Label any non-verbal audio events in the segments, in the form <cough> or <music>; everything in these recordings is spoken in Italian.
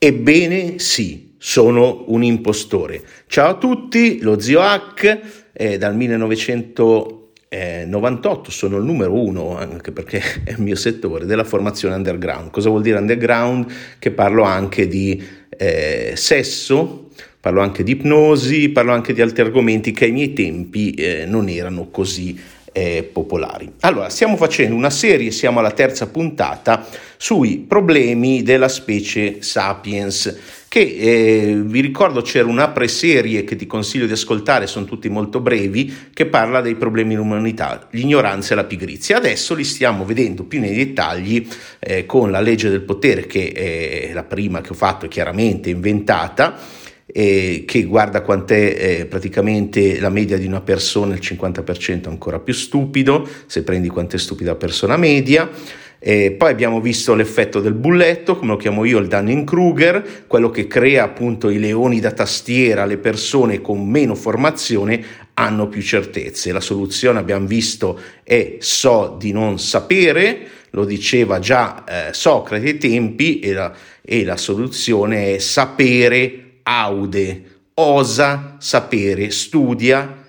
Ebbene sì, sono un impostore. Ciao a tutti, lo zio Hack è dal 1998, sono il numero uno anche perché <laughs> è il mio settore della formazione underground. Cosa vuol dire underground? Che parlo anche di eh, sesso, parlo anche di ipnosi, parlo anche di altri argomenti che ai miei tempi eh, non erano così eh, popolari. Allora, stiamo facendo una serie, siamo alla terza puntata, sui problemi della specie sapiens, che eh, vi ricordo c'era una preserie che ti consiglio di ascoltare, sono tutti molto brevi, che parla dei problemi dell'umanità, l'ignoranza e la pigrizia. Adesso li stiamo vedendo più nei dettagli eh, con la legge del potere, che è la prima che ho fatto, chiaramente inventata, eh, che guarda quant'è eh, praticamente la media di una persona, il 50% è ancora più stupido, se prendi quant'è stupida la persona media. Eh, poi abbiamo visto l'effetto del bulletto, come lo chiamo io, il Dunning-Kruger, quello che crea appunto i leoni da tastiera, le persone con meno formazione hanno più certezze. La soluzione abbiamo visto è so di non sapere, lo diceva già eh, Socrate ai tempi, e la, e la soluzione è sapere aude, osa sapere, studia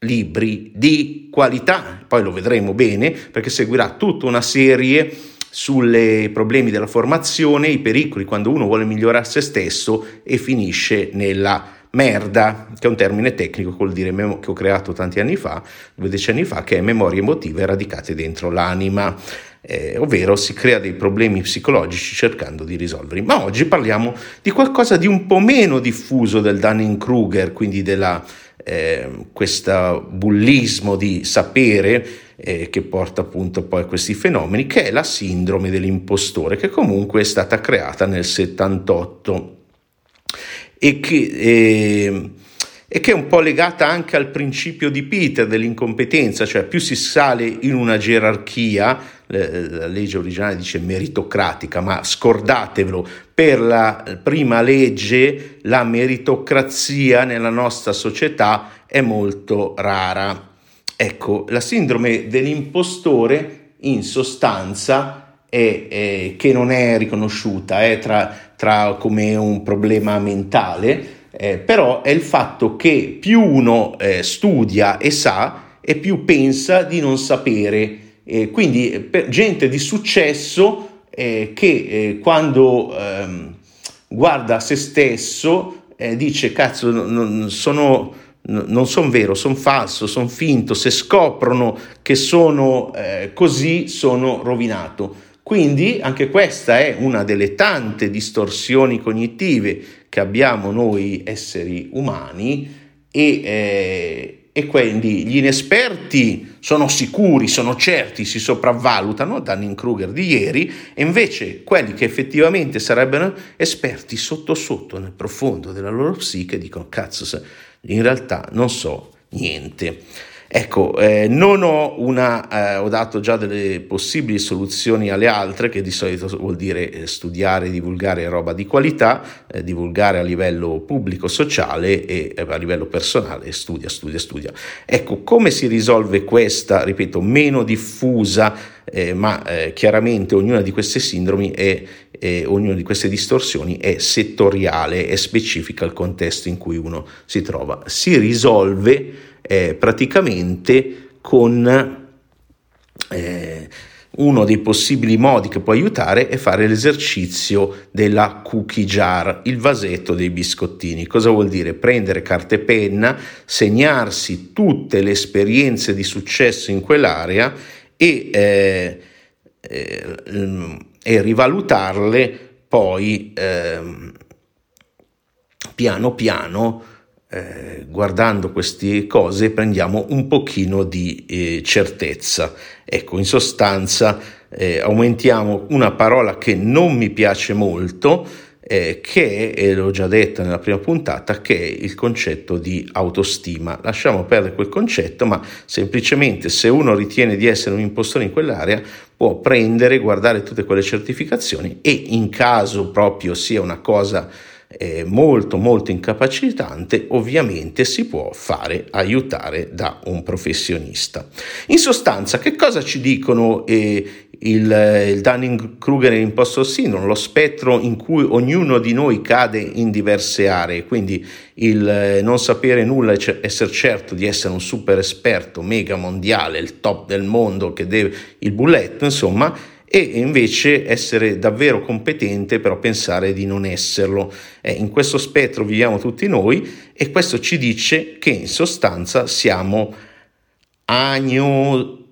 libri di qualità. Poi lo vedremo bene perché seguirà tutta una serie sui problemi della formazione, i pericoli quando uno vuole migliorare se stesso e finisce nella merda, che è un termine tecnico che vuol dire che ho creato tanti anni fa, due decenni fa, che è memorie emotive radicate dentro l'anima eh, ovvero si crea dei problemi psicologici cercando di risolverli. Ma oggi parliamo di qualcosa di un po' meno diffuso del Dunning-Kruger, quindi della eh, questo bullismo di sapere eh, che porta appunto poi a questi fenomeni, che è la sindrome dell'impostore, che comunque è stata creata nel 78 e che eh, e che è un po' legata anche al principio di Peter dell'incompetenza, cioè più si sale in una gerarchia, la legge originale dice meritocratica, ma scordatevelo, per la prima legge la meritocrazia nella nostra società è molto rara. Ecco, la sindrome dell'impostore in sostanza è, è, che non è riconosciuta è tra, tra come un problema mentale, eh, però è il fatto che più uno eh, studia e sa e più pensa di non sapere. Eh, quindi per gente di successo eh, che eh, quando ehm, guarda se stesso eh, dice cazzo non sono, non sono vero, sono falso, sono finto, se scoprono che sono così sono rovinato. Quindi anche questa è una delle tante distorsioni cognitive che abbiamo noi esseri umani e, eh, e quindi gli inesperti sono sicuri, sono certi, si sopravvalutano, Dunning-Kruger di ieri, e invece quelli che effettivamente sarebbero esperti sotto sotto nel profondo della loro psiche dicono cazzo, in realtà non so niente. Ecco, eh, non ho una, eh, ho dato già delle possibili soluzioni alle altre, che di solito vuol dire eh, studiare, divulgare roba di qualità, eh, divulgare a livello pubblico, sociale e eh, a livello personale, studia, studia, studia. Ecco, come si risolve questa, ripeto, meno diffusa, eh, ma chiaramente ognuna di queste sindromi è, ognuna di queste distorsioni è settoriale, è specifica al contesto in cui uno si trova. Si risolve eh, praticamente con eh, uno dei possibili modi che può aiutare è fare l'esercizio della cookie jar, il vasetto dei biscottini. Cosa vuol dire? Prendere carta e penna, segnarsi tutte le esperienze di successo in quell'area e, eh, eh, e rivalutarle poi ehm, piano piano eh, guardando queste cose prendiamo un pochino di eh, certezza. Ecco, in sostanza eh, aumentiamo una parola che non mi piace molto, eh, che è, l'ho già detto nella prima puntata, che è il concetto di autostima. Lasciamo perdere quel concetto, ma semplicemente se uno ritiene di essere un impostore in quell'area, può prendere, guardare tutte quelle certificazioni e in caso proprio sia una cosa eh, molto molto incapacitante, ovviamente si può fare aiutare da un professionista. In sostanza, che cosa ci dicono eh, il, il Dunning-Kruger e l'imposto sindrome, lo spettro in cui ognuno di noi cade in diverse aree, quindi il eh, non sapere nulla e essere certo di essere un super esperto mega mondiale, il top del mondo che deve il bulletto, insomma, e invece essere davvero competente però pensare di non esserlo. Eh, in questo spettro viviamo tutti noi e questo ci dice che in sostanza siamo agno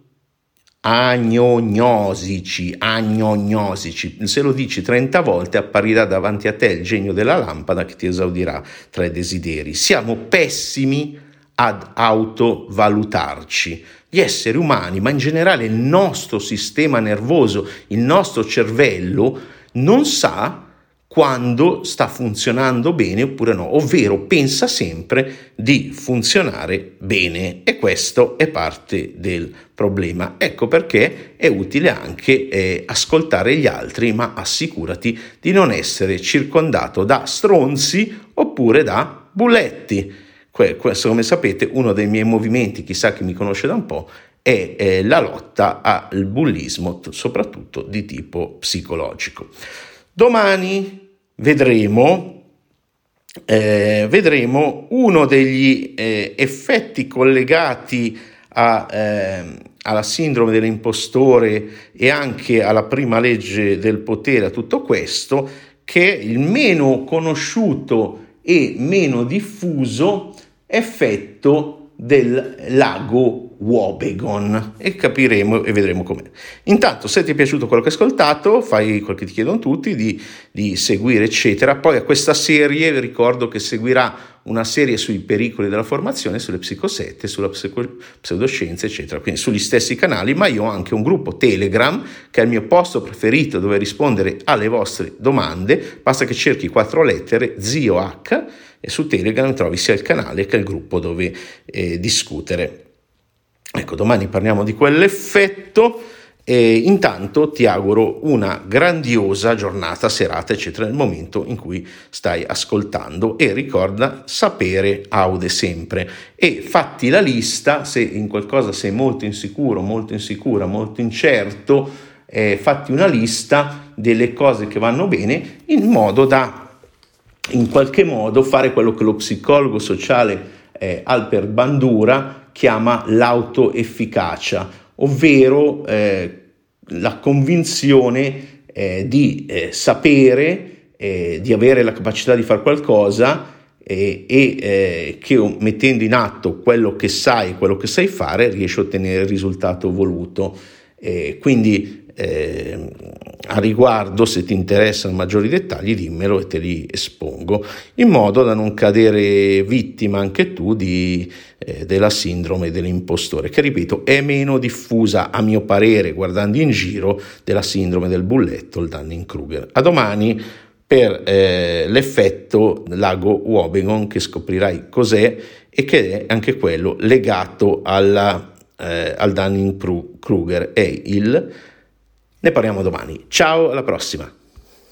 agnognosici, agnognosici. Se lo dici 30 volte apparirà davanti a te il genio della lampada che ti esaudirà tra i desideri. Siamo pessimi ad autovalutarci. Gli esseri umani, ma in generale il nostro sistema nervoso, il nostro cervello, non sa quando sta funzionando bene oppure no, ovvero pensa sempre di funzionare bene e questo è parte del problema. Ecco perché è utile anche eh, ascoltare gli altri, ma assicurati di non essere circondato da stronzi oppure da buletti. Questo, come sapete, uno dei miei movimenti, chissà chi mi conosce da un po', è eh, la lotta al bullismo, soprattutto di tipo psicologico. Domani vedremo, eh, vedremo uno degli eh, effetti collegati a, eh, alla sindrome dell'impostore e anche alla prima legge del potere, a tutto questo, che è il meno conosciuto e meno diffuso effetto del lago Wobegon e capiremo e vedremo com'è. Intanto, se ti è piaciuto quello che hai ascoltato, fai quel che ti chiedono tutti di, di seguire, eccetera. Poi a questa serie ricordo che seguirà una serie sui pericoli della formazione, sulle psicosette, sulla pseudoscienza, eccetera, quindi sugli stessi canali, ma io ho anche un gruppo Telegram che è il mio posto preferito dove rispondere alle vostre domande. Basta che cerchi quattro lettere, zio H, e su Telegram trovi sia il canale che il gruppo dove eh, discutere. Ecco, domani parliamo di quell'effetto e intanto ti auguro una grandiosa giornata, serata, eccetera, nel momento in cui stai ascoltando e ricorda sapere aude sempre. E fatti la lista se in qualcosa sei molto insicuro, molto insicura, molto incerto, eh, fatti una lista delle cose che vanno bene in modo da in qualche modo fare quello che lo psicologo sociale eh, Alper Bandura chiama l'autoefficacia, ovvero eh, la convinzione eh, di eh, sapere, eh, di avere la capacità di fare qualcosa eh, e eh, che mettendo in atto quello che sai, quello che sai fare, riesci a ottenere il risultato voluto. quindi eh, a riguardo, se ti interessano maggiori dettagli, dimmelo e te li espongo, in modo da non cadere vittima anche tu di, eh, della sindrome dell'impostore, che ripeto è meno diffusa a mio parere, guardando in giro, della sindrome del bulletto, il Dunning-Kruger. A domani per eh, l'effetto lago Wobegon che scoprirai cos'è e che è anche quello legato alla, eh, al Dunning-Kruger, è il ne parliamo domani. Ciao, alla prossima!